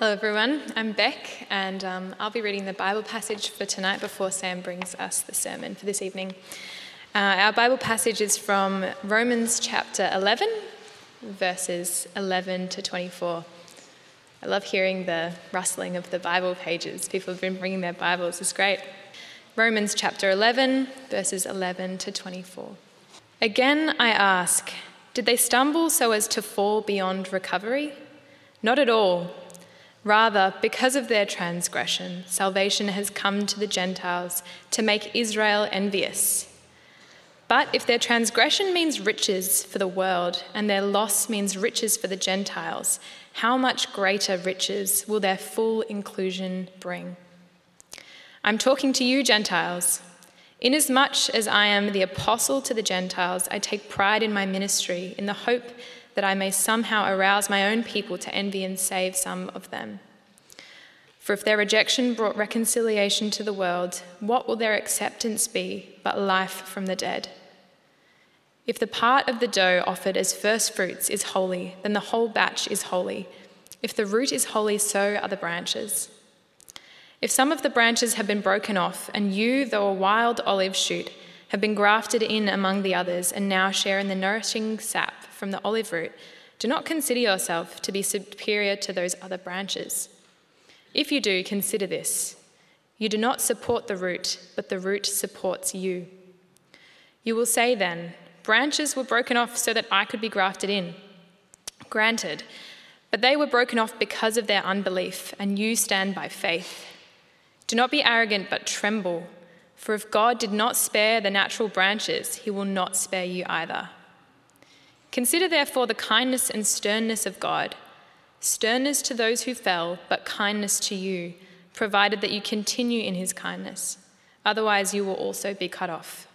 Hello, everyone. I'm Beck, and um, I'll be reading the Bible passage for tonight before Sam brings us the sermon for this evening. Uh, our Bible passage is from Romans chapter 11, verses 11 to 24. I love hearing the rustling of the Bible pages. People have been bringing their Bibles, it's great. Romans chapter 11, verses 11 to 24. Again, I ask, did they stumble so as to fall beyond recovery? Not at all. Rather, because of their transgression, salvation has come to the Gentiles to make Israel envious. But if their transgression means riches for the world and their loss means riches for the Gentiles, how much greater riches will their full inclusion bring? I'm talking to you, Gentiles. Inasmuch as I am the apostle to the Gentiles, I take pride in my ministry in the hope that I may somehow arouse my own people to envy and save some of them. For if their rejection brought reconciliation to the world, what will their acceptance be but life from the dead? If the part of the dough offered as first fruits is holy, then the whole batch is holy. If the root is holy, so are the branches. If some of the branches have been broken off, and you, though a wild olive shoot, have been grafted in among the others and now share in the nourishing sap from the olive root, do not consider yourself to be superior to those other branches. If you do, consider this you do not support the root, but the root supports you. You will say then, Branches were broken off so that I could be grafted in. Granted, but they were broken off because of their unbelief, and you stand by faith. Do not be arrogant, but tremble, for if God did not spare the natural branches, he will not spare you either. Consider therefore the kindness and sternness of God sternness to those who fell, but kindness to you, provided that you continue in his kindness. Otherwise, you will also be cut off.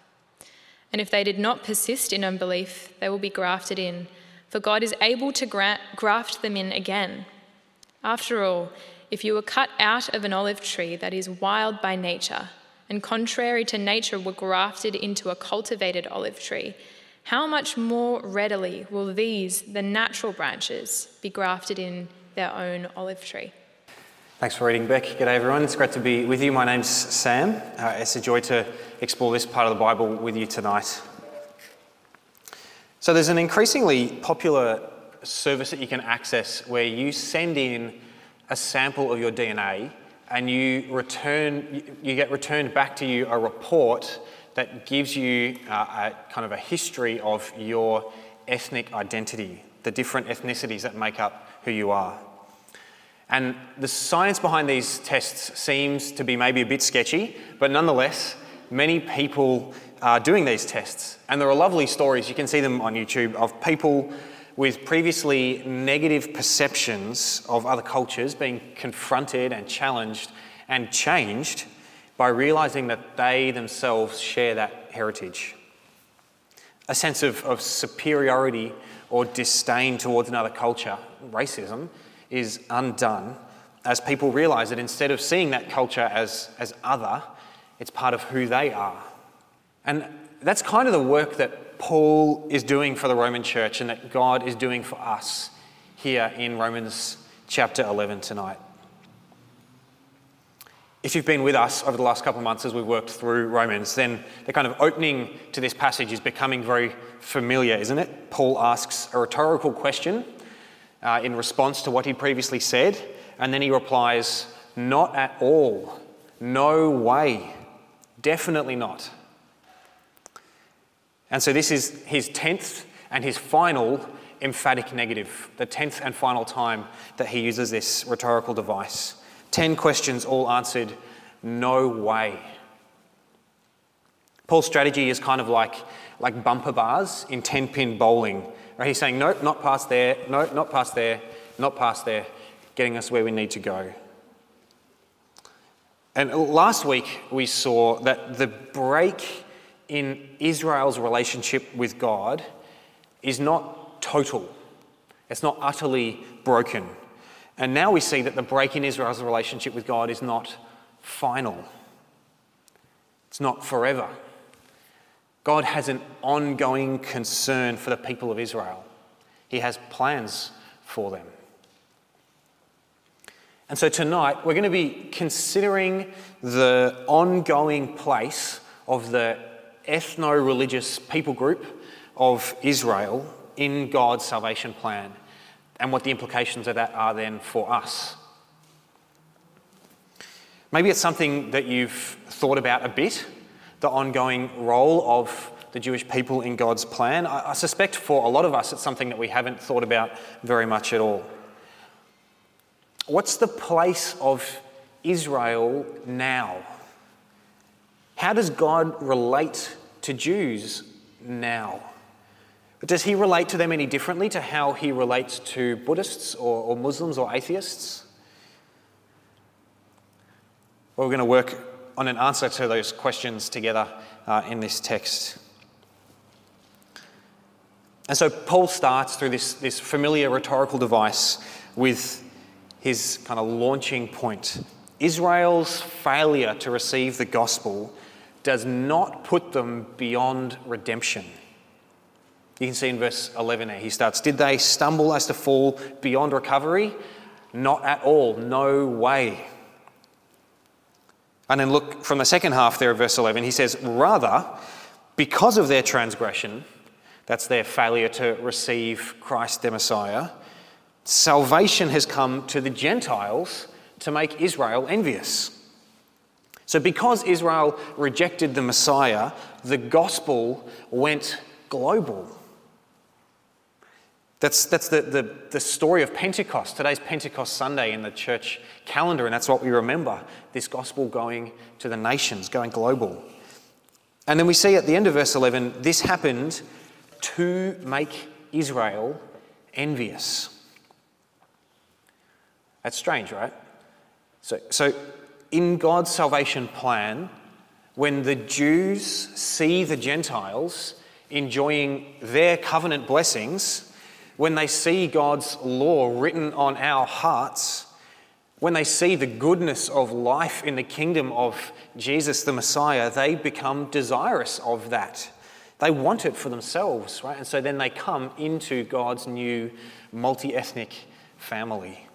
And if they did not persist in unbelief, they will be grafted in, for God is able to graft them in again. After all, if you were cut out of an olive tree that is wild by nature, and contrary to nature were grafted into a cultivated olive tree, how much more readily will these, the natural branches, be grafted in their own olive tree? Thanks for reading, Beck. G'day, everyone. It's great to be with you. My name's Sam. Uh, it's a joy to explore this part of the Bible with you tonight. So, there's an increasingly popular service that you can access where you send in a sample of your DNA and you return, you get returned back to you a report that gives you uh, a kind of a history of your ethnic identity, the different ethnicities that make up who you are. And the science behind these tests seems to be maybe a bit sketchy, but nonetheless, many people are doing these tests. And there are lovely stories, you can see them on YouTube, of people with previously negative perceptions of other cultures being confronted and challenged and changed by realizing that they themselves share that heritage. A sense of, of superiority or disdain towards another culture, racism, is undone as people realize that instead of seeing that culture as, as other, it's part of who they are. And that's kind of the work that Paul is doing for the Roman church and that God is doing for us here in Romans chapter 11 tonight. If you've been with us over the last couple of months as we've worked through Romans, then the kind of opening to this passage is becoming very familiar, isn't it? Paul asks a rhetorical question uh, in response to what he previously said, and then he replies, Not at all. No way. Definitely not. And so this is his 10th and his final emphatic negative, the 10th and final time that he uses this rhetorical device. 10 questions all answered, no way. Paul's strategy is kind of like, like bumper bars in 10 pin bowling. Right? He's saying, nope, not past there, nope, not past there, not past there, getting us where we need to go. And last week we saw that the break in Israel's relationship with God is not total, it's not utterly broken. And now we see that the break in Israel's relationship with God is not final, it's not forever. God has an ongoing concern for the people of Israel, He has plans for them. And so tonight we're going to be considering the ongoing place of the ethno religious people group of Israel in God's salvation plan and what the implications of that are then for us. Maybe it's something that you've thought about a bit the ongoing role of the Jewish people in God's plan. I, I suspect for a lot of us it's something that we haven't thought about very much at all. What's the place of Israel now? How does God relate to Jews now? Does he relate to them any differently to how he relates to Buddhists or, or Muslims or atheists? Well, we're going to work on an answer to those questions together uh, in this text. And so Paul starts through this, this familiar rhetorical device with his kind of launching point. Israel's failure to receive the gospel does not put them beyond redemption. You can see in verse 11 there, he starts, Did they stumble as to fall beyond recovery? Not at all, no way. And then look from the second half there of verse 11, he says, Rather, because of their transgression, that's their failure to receive Christ the Messiah, salvation has come to the Gentiles to make Israel envious. So, because Israel rejected the Messiah, the gospel went global. That's, that's the, the, the story of Pentecost. Today's Pentecost Sunday in the church calendar, and that's what we remember this gospel going to the nations, going global. And then we see at the end of verse 11, this happened to make Israel envious. That's strange, right? So, so in God's salvation plan, when the Jews see the Gentiles enjoying their covenant blessings, when they see God's law written on our hearts, when they see the goodness of life in the kingdom of Jesus the Messiah, they become desirous of that. They want it for themselves, right? And so then they come into God's new multi ethnic family.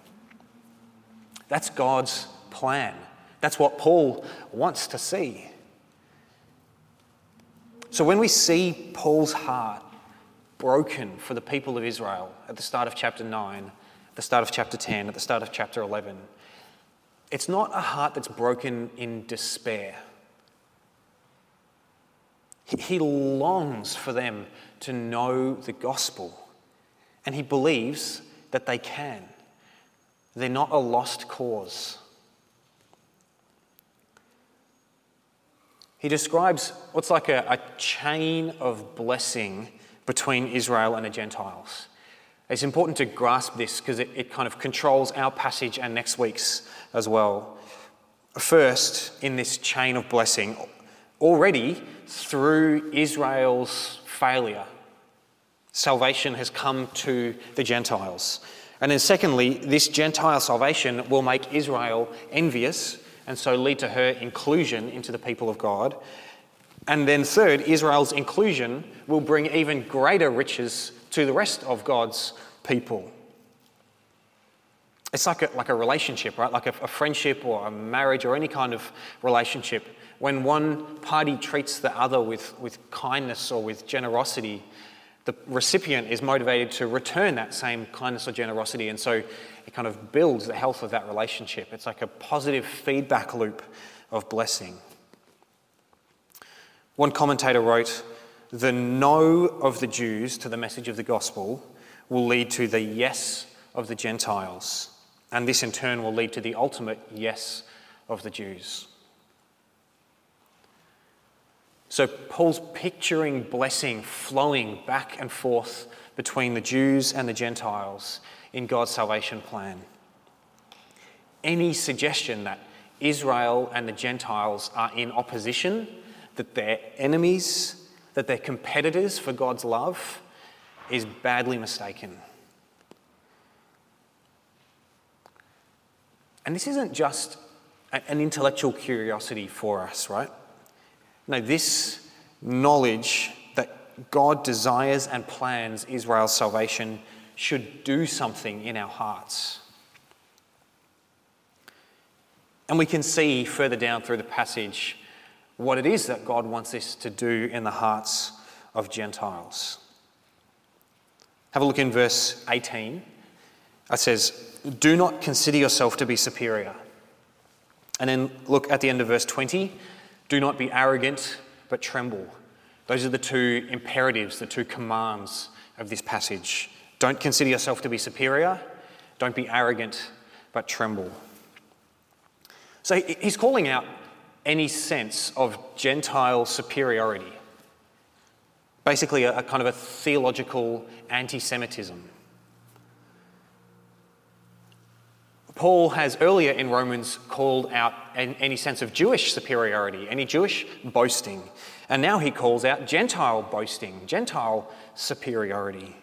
That's God's plan. That's what Paul wants to see. So when we see Paul's heart broken for the people of Israel at the start of chapter 9, at the start of chapter 10, at the start of chapter 11, it's not a heart that's broken in despair. He longs for them to know the gospel, and he believes that they can. They're not a lost cause. He describes what's like a, a chain of blessing between Israel and the Gentiles. It's important to grasp this because it, it kind of controls our passage and next week's as well. First, in this chain of blessing, already through Israel's failure, salvation has come to the Gentiles. And then, secondly, this Gentile salvation will make Israel envious and so lead to her inclusion into the people of God. And then, third, Israel's inclusion will bring even greater riches to the rest of God's people. It's like a, like a relationship, right? Like a, a friendship or a marriage or any kind of relationship. When one party treats the other with, with kindness or with generosity, the recipient is motivated to return that same kindness or generosity. And so it kind of builds the health of that relationship. It's like a positive feedback loop of blessing. One commentator wrote, The no of the Jews to the message of the gospel will lead to the yes of the Gentiles. And this in turn will lead to the ultimate yes of the Jews. So Paul's picturing blessing flowing back and forth between the Jews and the Gentiles in God's salvation plan. Any suggestion that Israel and the Gentiles are in opposition, that they're enemies, that they're competitors for God's love, is badly mistaken. And this isn't just an intellectual curiosity for us, right? No, this knowledge that God desires and plans Israel's salvation should do something in our hearts. And we can see further down through the passage what it is that God wants us to do in the hearts of Gentiles. Have a look in verse 18. It says, Do not consider yourself to be superior. And then look at the end of verse 20. Do not be arrogant, but tremble. Those are the two imperatives, the two commands of this passage. Don't consider yourself to be superior. Don't be arrogant, but tremble. So he's calling out any sense of Gentile superiority. Basically, a, kind of a theological anti Semitism. Paul has earlier in Romans called out any sense of Jewish superiority, any Jewish boasting. And now he calls out Gentile boasting, Gentile superiority.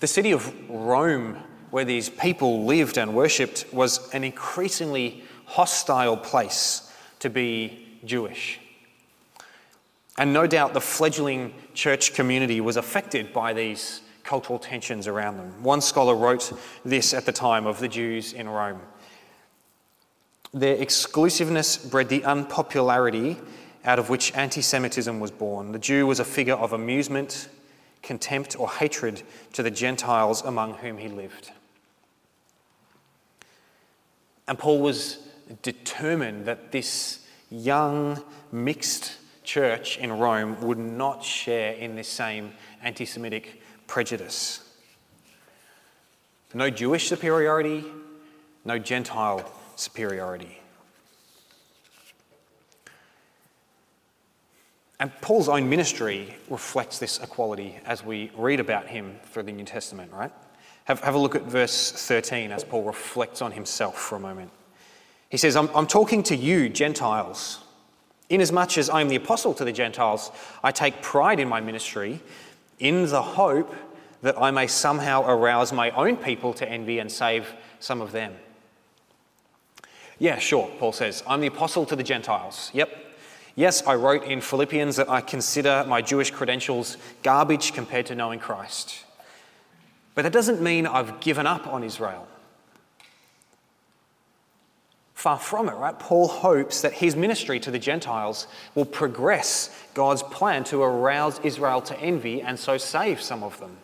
The city of Rome, where these people lived and worshipped, was an increasingly hostile place to be Jewish. And no doubt the fledgling church community was affected by these cultural tensions around them. One scholar wrote this at the time of the Jews in Rome Their exclusiveness bred the unpopularity out of which anti Semitism was born. The Jew was a figure of amusement, contempt, or hatred to the Gentiles among whom he lived. And Paul was determined that this young, mixed church in Rome would not share in this same anti Semitic prejudice. No Jewish superiority, no Gentile superiority. And Paul's own ministry reflects this equality as we read about him through the New Testament, right? Have, have a look at verse 13 as Paul reflects on himself for a moment. He says, I'm, I'm talking to you, Gentiles. Inasmuch as I am the apostle to the Gentiles, I take pride in my ministry in the hope that I may somehow arouse my own people to envy and save some of them. Yeah, sure, Paul says. I'm the apostle to the Gentiles. Yep. Yes, I wrote in Philippians that I consider my Jewish credentials garbage compared to knowing Christ. But that doesn't mean I've given up on Israel. Far from it, right? Paul hopes that his ministry to the Gentiles will progress God's plan to arouse Israel to envy and so save some of them.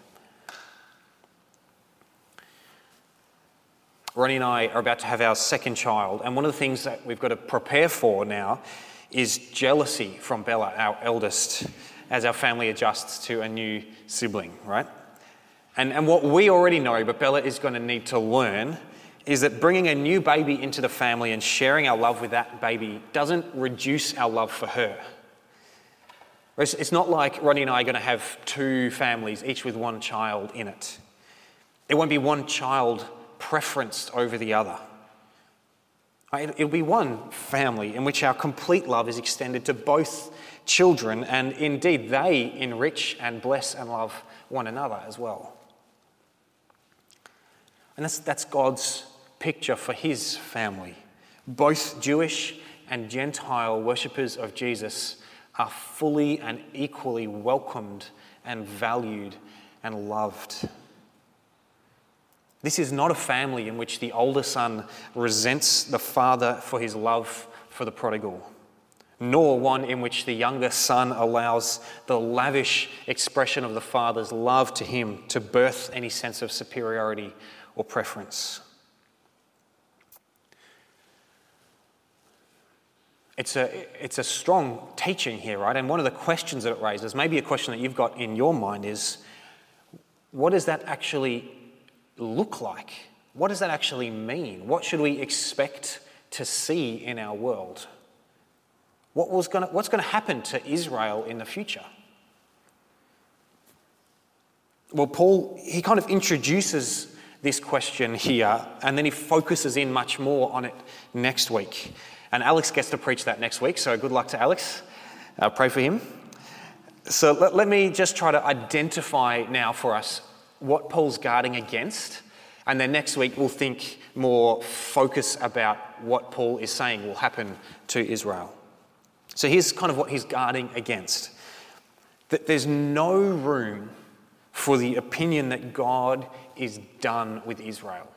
Ronnie and I are about to have our second child, and one of the things that we've got to prepare for now is jealousy from Bella, our eldest, as our family adjusts to a new sibling, right? And, and what we already know, but Bella is going to need to learn, is that bringing a new baby into the family and sharing our love with that baby doesn't reduce our love for her. It's not like Ronnie and I are going to have two families, each with one child in it. It won't be one child preferenced over the other. It'll be one family in which our complete love is extended to both children, and indeed they enrich and bless and love one another as well. And that's, that's God's picture for his family. Both Jewish and Gentile worshippers of Jesus are fully and equally welcomed and valued and loved. This is not a family in which the older son resents the father for his love for the prodigal, nor one in which the younger son allows the lavish expression of the father's love to him to birth any sense of superiority or preference. It's a, it's a strong teaching here, right? And one of the questions that it raises, maybe a question that you've got in your mind, is what does that actually look like? What does that actually mean? What should we expect to see in our world? What was gonna, what's going to happen to Israel in the future? Well, Paul, he kind of introduces this question here and then he focuses in much more on it next week. And Alex gets to preach that next week, so good luck to Alex. Uh, pray for him. So let, let me just try to identify now for us what Paul's guarding against. And then next week, we'll think more focus about what Paul is saying will happen to Israel. So here's kind of what he's guarding against that there's no room for the opinion that God is done with Israel.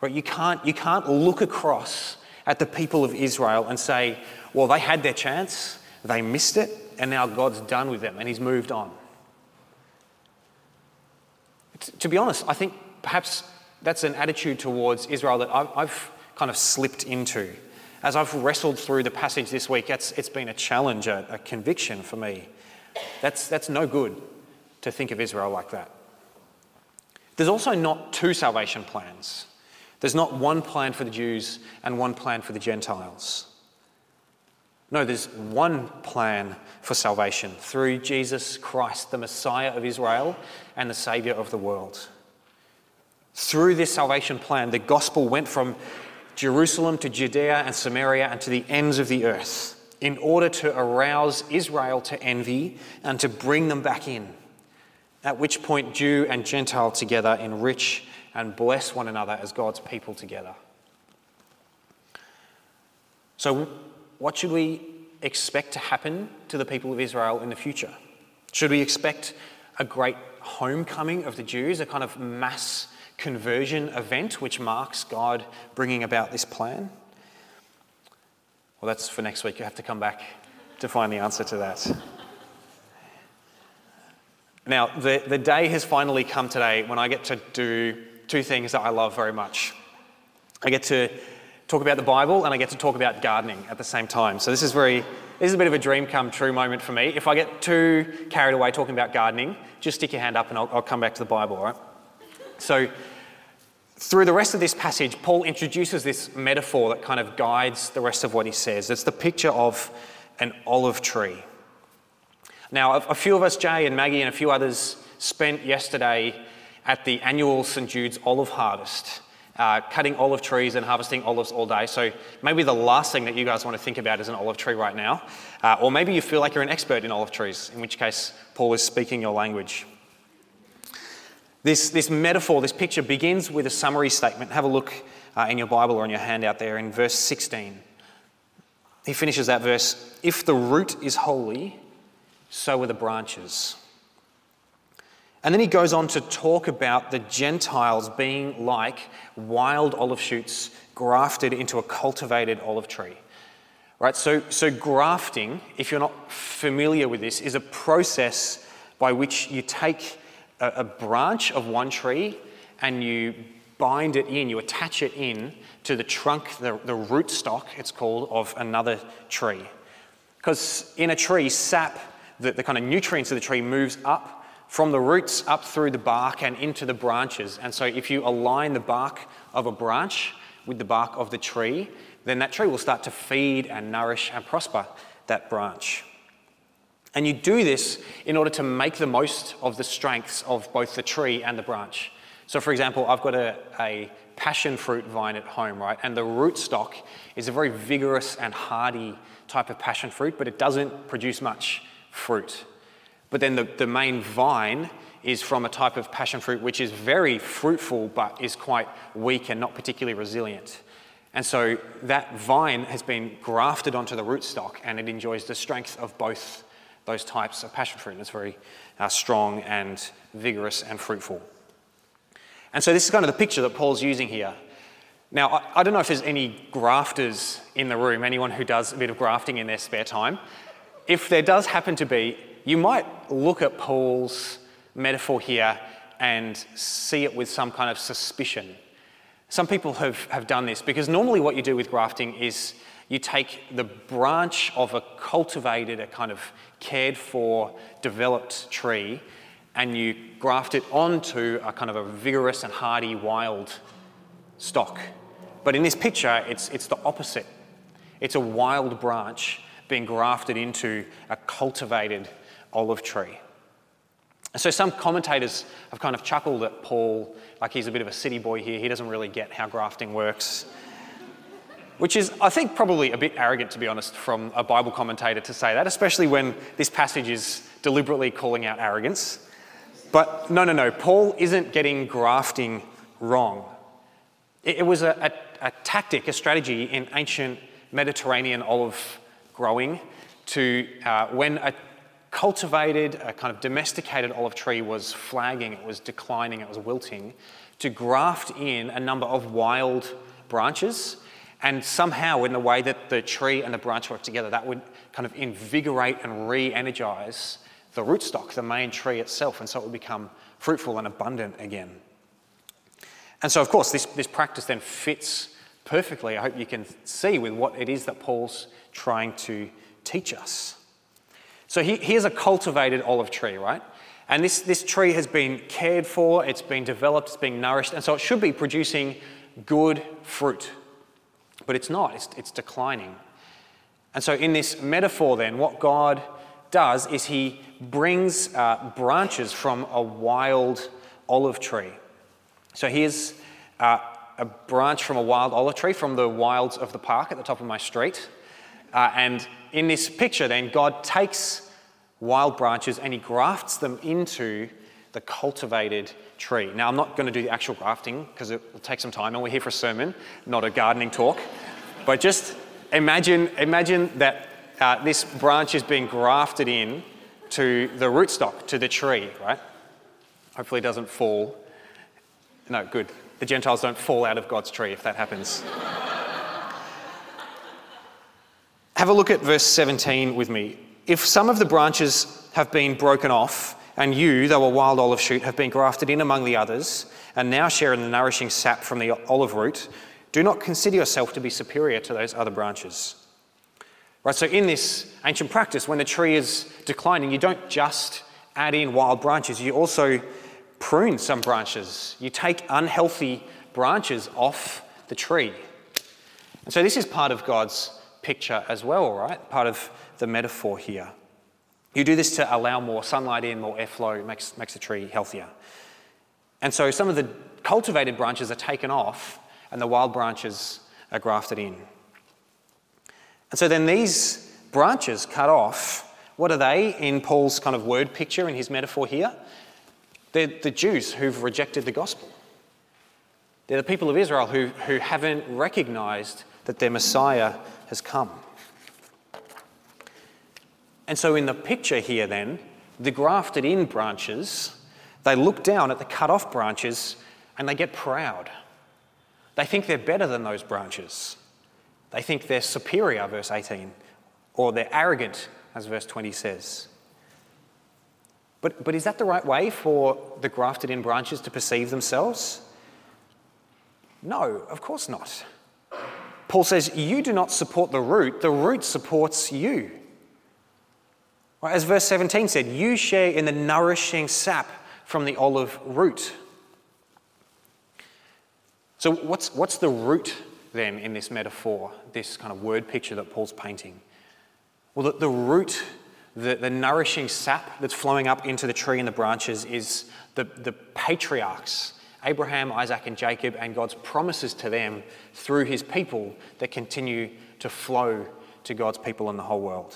Right? You can't, you can't look across at the people of Israel and say, well, they had their chance, they missed it, and now God's done with them and he's moved on. To be honest, I think perhaps that's an attitude towards Israel that I've kind of slipped into. As I've wrestled through the passage this week, it's, it's been a challenge, a, a conviction for me. That's, that's no good to think of Israel like that. There's also not two salvation plans. There's not one plan for the Jews and one plan for the Gentiles. No, there's one plan for salvation through Jesus Christ, the Messiah of Israel and the Saviour of the world. Through this salvation plan, the gospel went from Jerusalem to Judea and Samaria and to the ends of the earth in order to arouse Israel to envy and to bring them back in. At which point, Jew and Gentile together enrich and bless one another as God's people together. So, what should we expect to happen to the people of Israel in the future? Should we expect a great homecoming of the Jews, a kind of mass conversion event which marks God bringing about this plan? Well, that's for next week. You have to come back to find the answer to that. Now, the, the day has finally come today when I get to do two things that I love very much. I get to talk about the Bible and I get to talk about gardening at the same time. So this is very this is a bit of a dream come true moment for me. If I get too carried away talking about gardening, just stick your hand up and I'll, I'll come back to the Bible, all right? So through the rest of this passage, Paul introduces this metaphor that kind of guides the rest of what he says. It's the picture of an olive tree. Now, a few of us, Jay and Maggie and a few others, spent yesterday at the annual St Jude's olive harvest uh, cutting olive trees and harvesting olives all day. So maybe the last thing that you guys want to think about is an olive tree right now. Uh, or maybe you feel like you're an expert in olive trees, in which case Paul is speaking your language. This, this metaphor, this picture begins with a summary statement. Have a look uh, in your Bible or in your handout there in verse 16. He finishes that verse If the root is holy, so are the branches. And then he goes on to talk about the Gentiles being like wild olive shoots grafted into a cultivated olive tree. Right? So, so grafting, if you're not familiar with this, is a process by which you take a, a branch of one tree and you bind it in, you attach it in to the trunk, the, the root stock, it's called, of another tree. Because in a tree, sap, the, the kind of nutrients of the tree moves up from the roots up through the bark and into the branches. And so, if you align the bark of a branch with the bark of the tree, then that tree will start to feed and nourish and prosper that branch. And you do this in order to make the most of the strengths of both the tree and the branch. So, for example, I've got a, a passion fruit vine at home, right? And the rootstock is a very vigorous and hardy type of passion fruit, but it doesn't produce much fruit. But then the, the main vine is from a type of passion fruit which is very fruitful but is quite weak and not particularly resilient. And so that vine has been grafted onto the rootstock and it enjoys the strength of both those types of passion fruit. And it's very uh, strong and vigorous and fruitful. And so this is kind of the picture that Paul's using here. Now, I, I don't know if there's any grafters in the room, anyone who does a bit of grafting in their spare time. If there does happen to be, you might look at Paul's metaphor here and see it with some kind of suspicion. Some people have, have done this because normally what you do with grafting is you take the branch of a cultivated, a kind of cared for, developed tree, and you graft it onto a kind of a vigorous and hardy wild stock. But in this picture, it's, it's the opposite. It's a wild branch being grafted into a cultivated olive tree. And So some commentators have kind of chuckled at Paul, like he's a bit of a city boy here. He doesn't really get how grafting works. Which is, I think, probably a bit arrogant, to be honest, from a Bible commentator to say that, especially when this passage is deliberately calling out arrogance. But no, no, no, Paul isn't getting grafting wrong. It, was a, a, a tactic, a strategy in ancient Mediterranean olive growing to, uh, when a cultivated, a kind of domesticated olive tree was flagging, it was declining, it was wilting, to graft in a number of wild branches, and somehow, in the way that the tree and the branch work together, that would kind of invigorate and re energize the rootstock, the main tree itself, and so it would become fruitful and abundant again. And so, of course, this, this practice then fits perfectly, I hope you can see, with what it is that Paul's trying to teach us. So, he, here's a cultivated olive tree, right? And this, this tree has been cared for, it's been developed, it's being nourished, and so it should be producing good fruit. But it's not, it's, it's declining. And so, in this metaphor, then, what God does is He brings uh, branches from a wild olive tree. So, here's uh, a branch from a wild olive tree from the wilds of the park at the top of my street. Uh, and in this picture, then, God takes wild branches and he grafts them into the cultivated tree. Now, I'm not going to do the actual grafting because it will take some time, and we're here for a sermon, not a gardening talk. but just imagine, imagine that uh, this branch is being grafted in to the rootstock, to the tree, right? Hopefully, it doesn't fall. No, good. The Gentiles don't fall out of God's tree if that happens. Have a look at verse 17 with me. If some of the branches have been broken off, and you, though a wild olive shoot, have been grafted in among the others, and now share in the nourishing sap from the olive root, do not consider yourself to be superior to those other branches. Right, so in this ancient practice, when the tree is declining, you don't just add in wild branches, you also prune some branches. You take unhealthy branches off the tree. And so this is part of God's picture as well, right? Part of the metaphor here. You do this to allow more sunlight in, more airflow, makes, makes the tree healthier. And so some of the cultivated branches are taken off and the wild branches are grafted in. And so then these branches cut off, what are they in Paul's kind of word picture in his metaphor here? They're the Jews who've rejected the gospel. They're the people of Israel who, who haven't recognized that their Messiah has come. And so, in the picture here, then, the grafted in branches, they look down at the cut off branches and they get proud. They think they're better than those branches. They think they're superior, verse 18, or they're arrogant, as verse 20 says. But, but is that the right way for the grafted in branches to perceive themselves? No, of course not. Paul says, You do not support the root, the root supports you. As verse 17 said, you share in the nourishing sap from the olive root. So, what's, what's the root then in this metaphor, this kind of word picture that Paul's painting? Well, the, the root, the, the nourishing sap that's flowing up into the tree and the branches is the, the patriarchs Abraham, Isaac, and Jacob, and God's promises to them through his people that continue to flow to God's people in the whole world.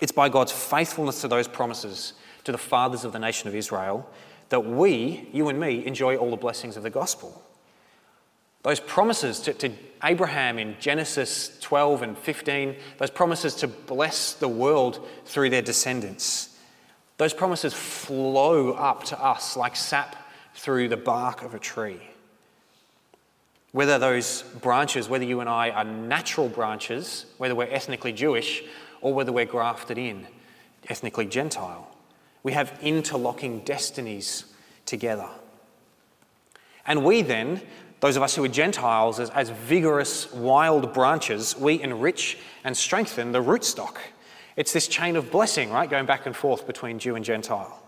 It's by God's faithfulness to those promises to the fathers of the nation of Israel that we, you and me, enjoy all the blessings of the gospel. Those promises to, to, Abraham in Genesis 12 and 15, those promises to bless the world through their descendants, those promises flow up to us like sap through the bark of a tree. Whether those branches, whether you and I are natural branches, whether we're ethnically Jewish, or whether we're grafted in, ethnically Gentile. We have interlocking destinies together. And we then, those of us who are Gentiles, as, as vigorous, wild branches, we enrich and strengthen the rootstock. It's this chain of blessing, right, going back and forth between Jew and Gentile.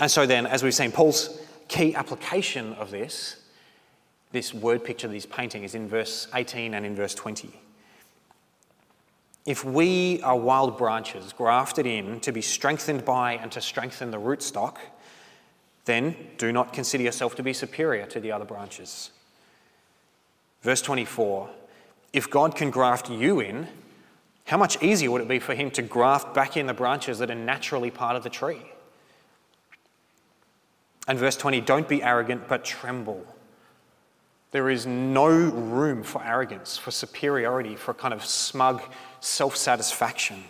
And so then, as we've seen, Paul's key application of this, this word picture that he's painting, is in verse 18 and in verse 20. If we are wild branches grafted in to be strengthened by and to strengthen the rootstock, then do not consider yourself to be superior to the other branches. Verse 24 If God can graft you in, how much easier would it be for Him to graft back in the branches that are naturally part of the tree? And verse 20 Don't be arrogant, but tremble. There is no room for arrogance, for superiority, for a kind of smug self satisfaction.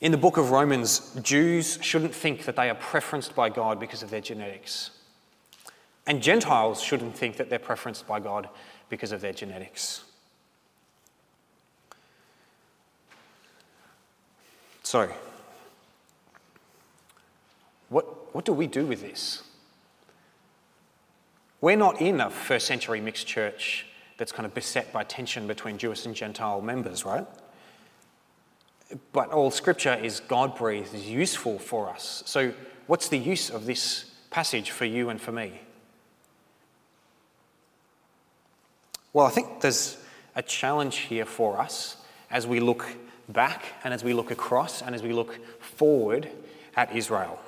In the book of Romans, Jews shouldn't think that they are preferenced by God because of their genetics. And Gentiles shouldn't think that they're preferenced by God because of their genetics. So, what, what do we do with this? We're not in a first century mixed church that's kind of beset by tension between Jewish and Gentile members, right? But all scripture is God breathed, is useful for us. So, what's the use of this passage for you and for me? Well, I think there's a challenge here for us as we look back and as we look across and as we look forward at Israel.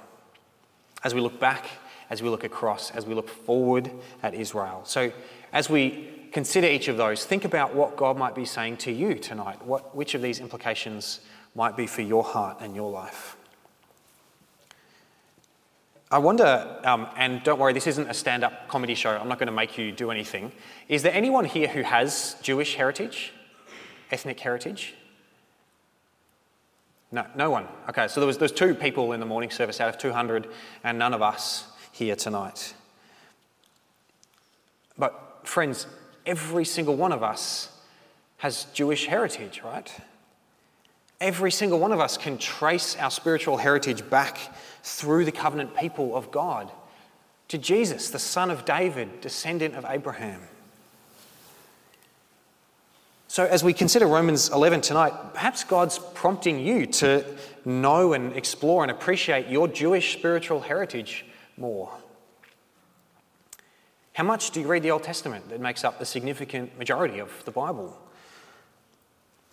As we look back, as we look across, as we look forward at Israel. So, as we consider each of those, think about what God might be saying to you tonight. What, which of these implications might be for your heart and your life? I wonder, um, and don't worry, this isn't a stand up comedy show. I'm not going to make you do anything. Is there anyone here who has Jewish heritage, ethnic heritage? No, no one. Okay, so there was, there was two people in the morning service out of 200, and none of us here tonight. But, friends, every single one of us has Jewish heritage, right? Every single one of us can trace our spiritual heritage back through the covenant people of God to Jesus, the son of David, descendant of Abraham. So, as we consider Romans 11 tonight, perhaps God's prompting you to know and explore and appreciate your Jewish spiritual heritage more. How much do you read the Old Testament that makes up the significant majority of the Bible?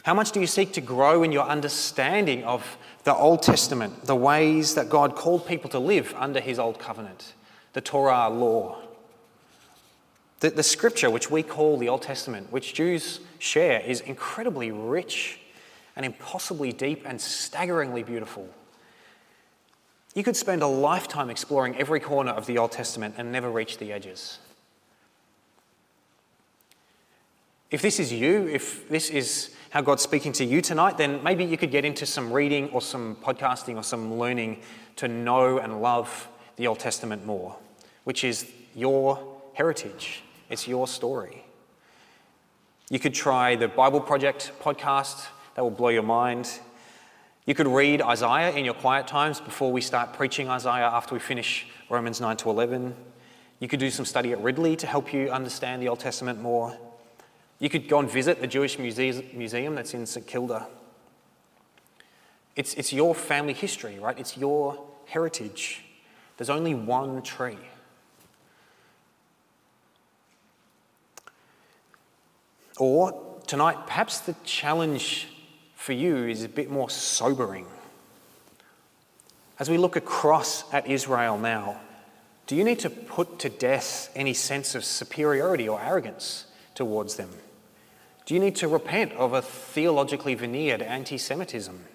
How much do you seek to grow in your understanding of the Old Testament, the ways that God called people to live under His Old Covenant, the Torah law? The, the scripture, which we call the Old Testament, which Jews share, is incredibly rich and impossibly deep and staggeringly beautiful. You could spend a lifetime exploring every corner of the Old Testament and never reach the edges. If this is you, if this is how God's speaking to you tonight, then maybe you could get into some reading or some podcasting or some learning to know and love the Old Testament more, which is your heritage. It's your story. You could try the Bible Project podcast, that will blow your mind. You could read Isaiah in your quiet times before we start preaching Isaiah after we finish Romans 9 to 11. You could do some study at Ridley to help you understand the Old Testament more. You could go and visit the Jewish museum that's in St Kilda. It's, it's your family history, right? It's your heritage. There's only one tree. Or tonight, perhaps the challenge for you is a bit more sobering. As we look across at Israel now, do you need to put to death any sense of superiority or arrogance towards them? Do you need to repent of a theologically veneered anti Semitism?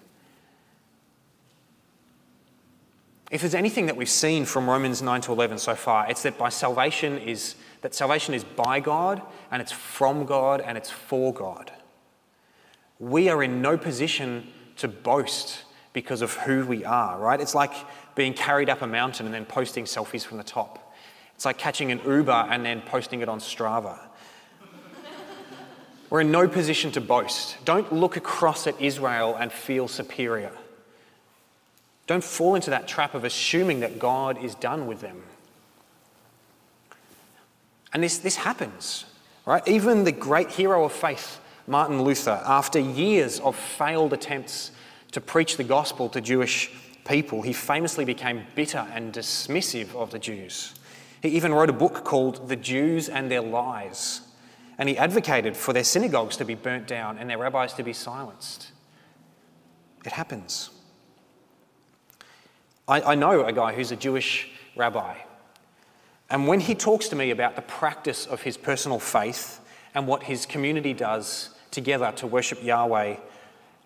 If there's anything that we've seen from Romans 9 to 11 so far, it's that by salvation is that salvation is by God and it's from God and it's for God. We are in no position to boast because of who we are, right? It's like being carried up a mountain and then posting selfies from the top. It's like catching an Uber and then posting it on Strava. We're in no position to boast. Don't look across at Israel and feel superior. Don't fall into that trap of assuming that God is done with them. And this, this happens, right? Even the great hero of faith, Martin Luther, after years of failed attempts to preach the gospel to Jewish people, he famously became bitter and dismissive of the Jews. He even wrote a book called The Jews and Their Lies, and he advocated for their synagogues to be burnt down and their rabbis to be silenced. It happens. I, I know a guy who's a Jewish rabbi and when he talks to me about the practice of his personal faith and what his community does together to worship Yahweh,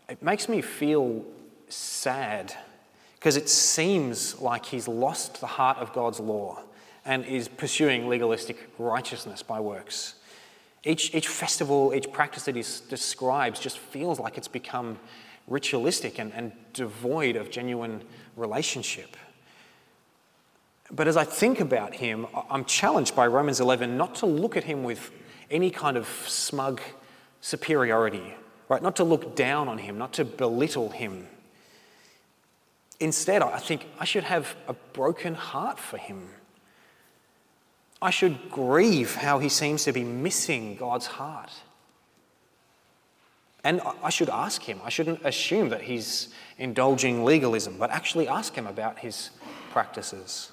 it makes me feel sad because it seems like he's lost the heart of God's law and is pursuing legalistic righteousness by works. Each, each festival, each practice that he describes just feels like it's become ritualistic and, and devoid of genuine relationship. But as I think about him, I'm challenged by Romans 11 not to look at him with any kind of smug superiority, right? Not to look down on him, not to belittle him. Instead, I think I should have a broken heart for him. I should grieve how he seems to be missing God's heart. And I should ask him. I shouldn't assume that he's indulging legalism, but actually ask him about his practices.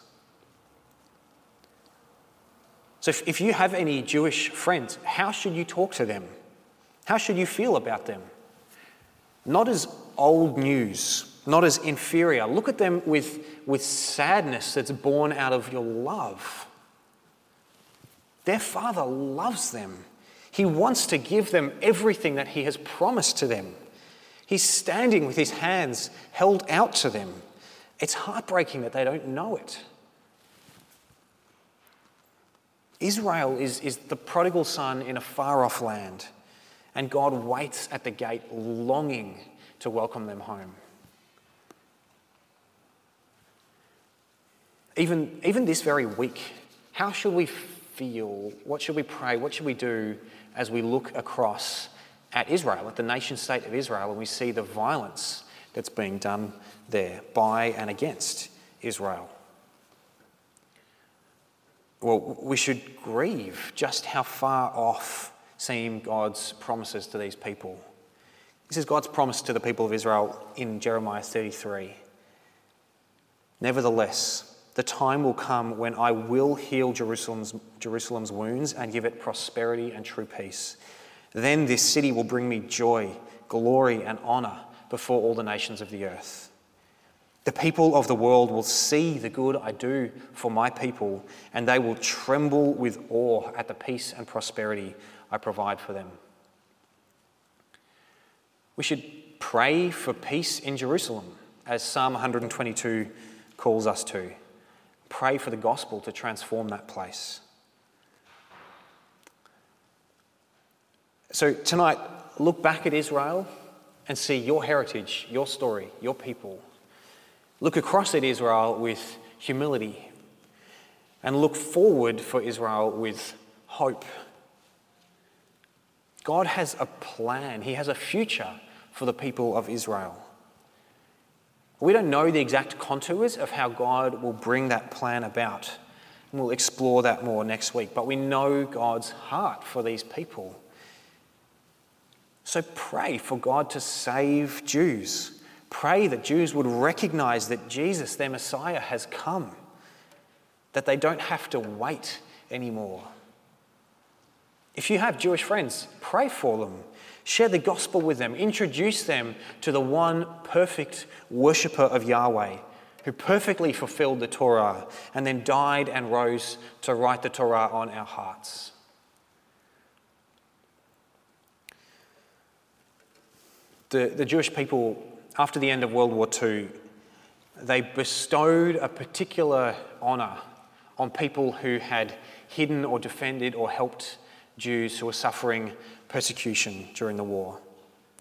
So, if, if you have any Jewish friends, how should you talk to them? How should you feel about them? Not as old news, not as inferior. Look at them with, with sadness that's born out of your love. Their father loves them. He wants to give them everything that he has promised to them. He's standing with his hands held out to them. It's heartbreaking that they don't know it. Israel is, is the prodigal son in a far off land, and God waits at the gate longing to welcome them home. Even, even this very week, how should we feel? What should we pray? What should we do as we look across at Israel, at the nation state of Israel, and we see the violence that's being done there by and against Israel? Well, we should grieve just how far off seem God's promises to these people. This is God's promise to the people of Israel in Jeremiah 33. Nevertheless, the time will come when I will heal Jerusalem's, Jerusalem's wounds and give it prosperity and true peace. Then this city will bring me joy, glory, and honour before all the nations of the earth. The people of the world will see the good I do for my people, and they will tremble with awe at the peace and prosperity I provide for them. We should pray for peace in Jerusalem, as Psalm 122 calls us to. Pray for the gospel to transform that place. So, tonight, look back at Israel and see your heritage, your story, your people Look across at Israel with humility and look forward for Israel with hope. God has a plan, He has a future for the people of Israel. We don't know the exact contours of how God will bring that plan about. And we'll explore that more next week. But we know God's heart for these people. So pray for God to save Jews Pray that Jews would recognize that Jesus, their Messiah, has come, that they don't have to wait anymore. If you have Jewish friends, pray for them. Share the gospel with them. Introduce them to the one perfect worshipper of Yahweh who perfectly fulfilled the Torah and then died and rose to write the Torah on our hearts. The, the Jewish people after the end of World War II, they bestowed a particular honour on people who had hidden or defended or helped Jews who were suffering persecution during the war.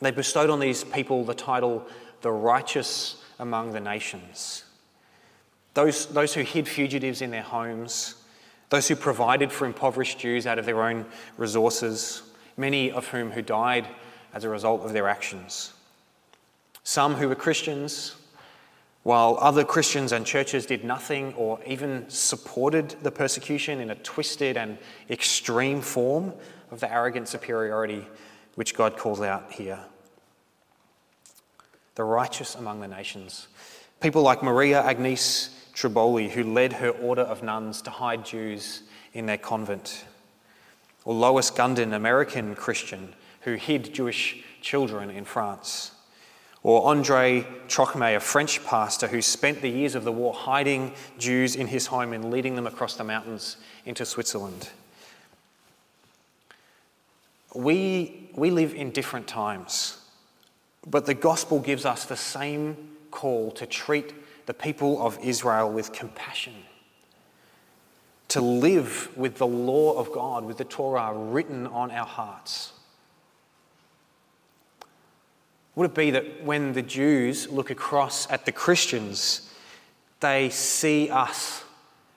They bestowed on these people the title the righteous among the nations. Those, those who hid fugitives in their homes, those who provided for impoverished Jews out of their own resources, many of whom who died as a result of their actions. Some who were Christians, while other Christians and churches did nothing or even supported the persecution in a twisted and extreme form of the arrogant superiority which God calls out here. The righteous among the nations. People like Maria Agnes Tribbioli, who led her order of nuns to hide Jews in their convent. Or Lois Gunden, American Christian, who hid Jewish children in France. Or Andre Trocmé, a French pastor who spent the years of the war hiding Jews in his home and leading them across the mountains into Switzerland. We, we live in different times, but the gospel gives us the same call to treat the people of Israel with compassion, to live with the law of God, with the Torah written on our hearts. Would it be that when the Jews look across at the Christians, they see us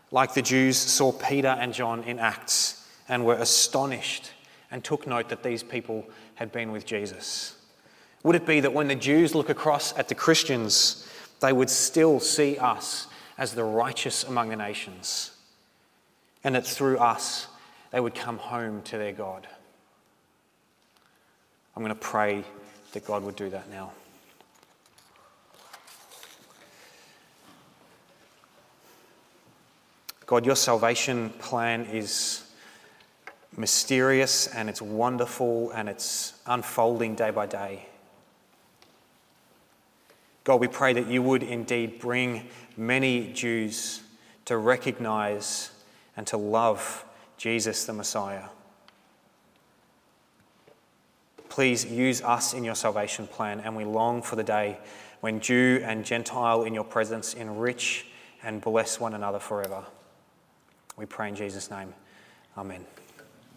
like the Jews saw Peter and John in Acts and were astonished and took note that these people had been with Jesus? Would it be that when the Jews look across at the Christians, they would still see us as the righteous among the nations, and that through us they would come home to their God? I'm going to pray that God would do that now. God, your salvation plan is mysterious and it's wonderful and it's unfolding day by day. God, we pray that you would indeed bring many Jews to recognize and to love Jesus the Messiah. Please use us in your salvation plan, and we long for the day when Jew and Gentile in your presence enrich and bless one another forever. We pray in Jesus' name. Amen.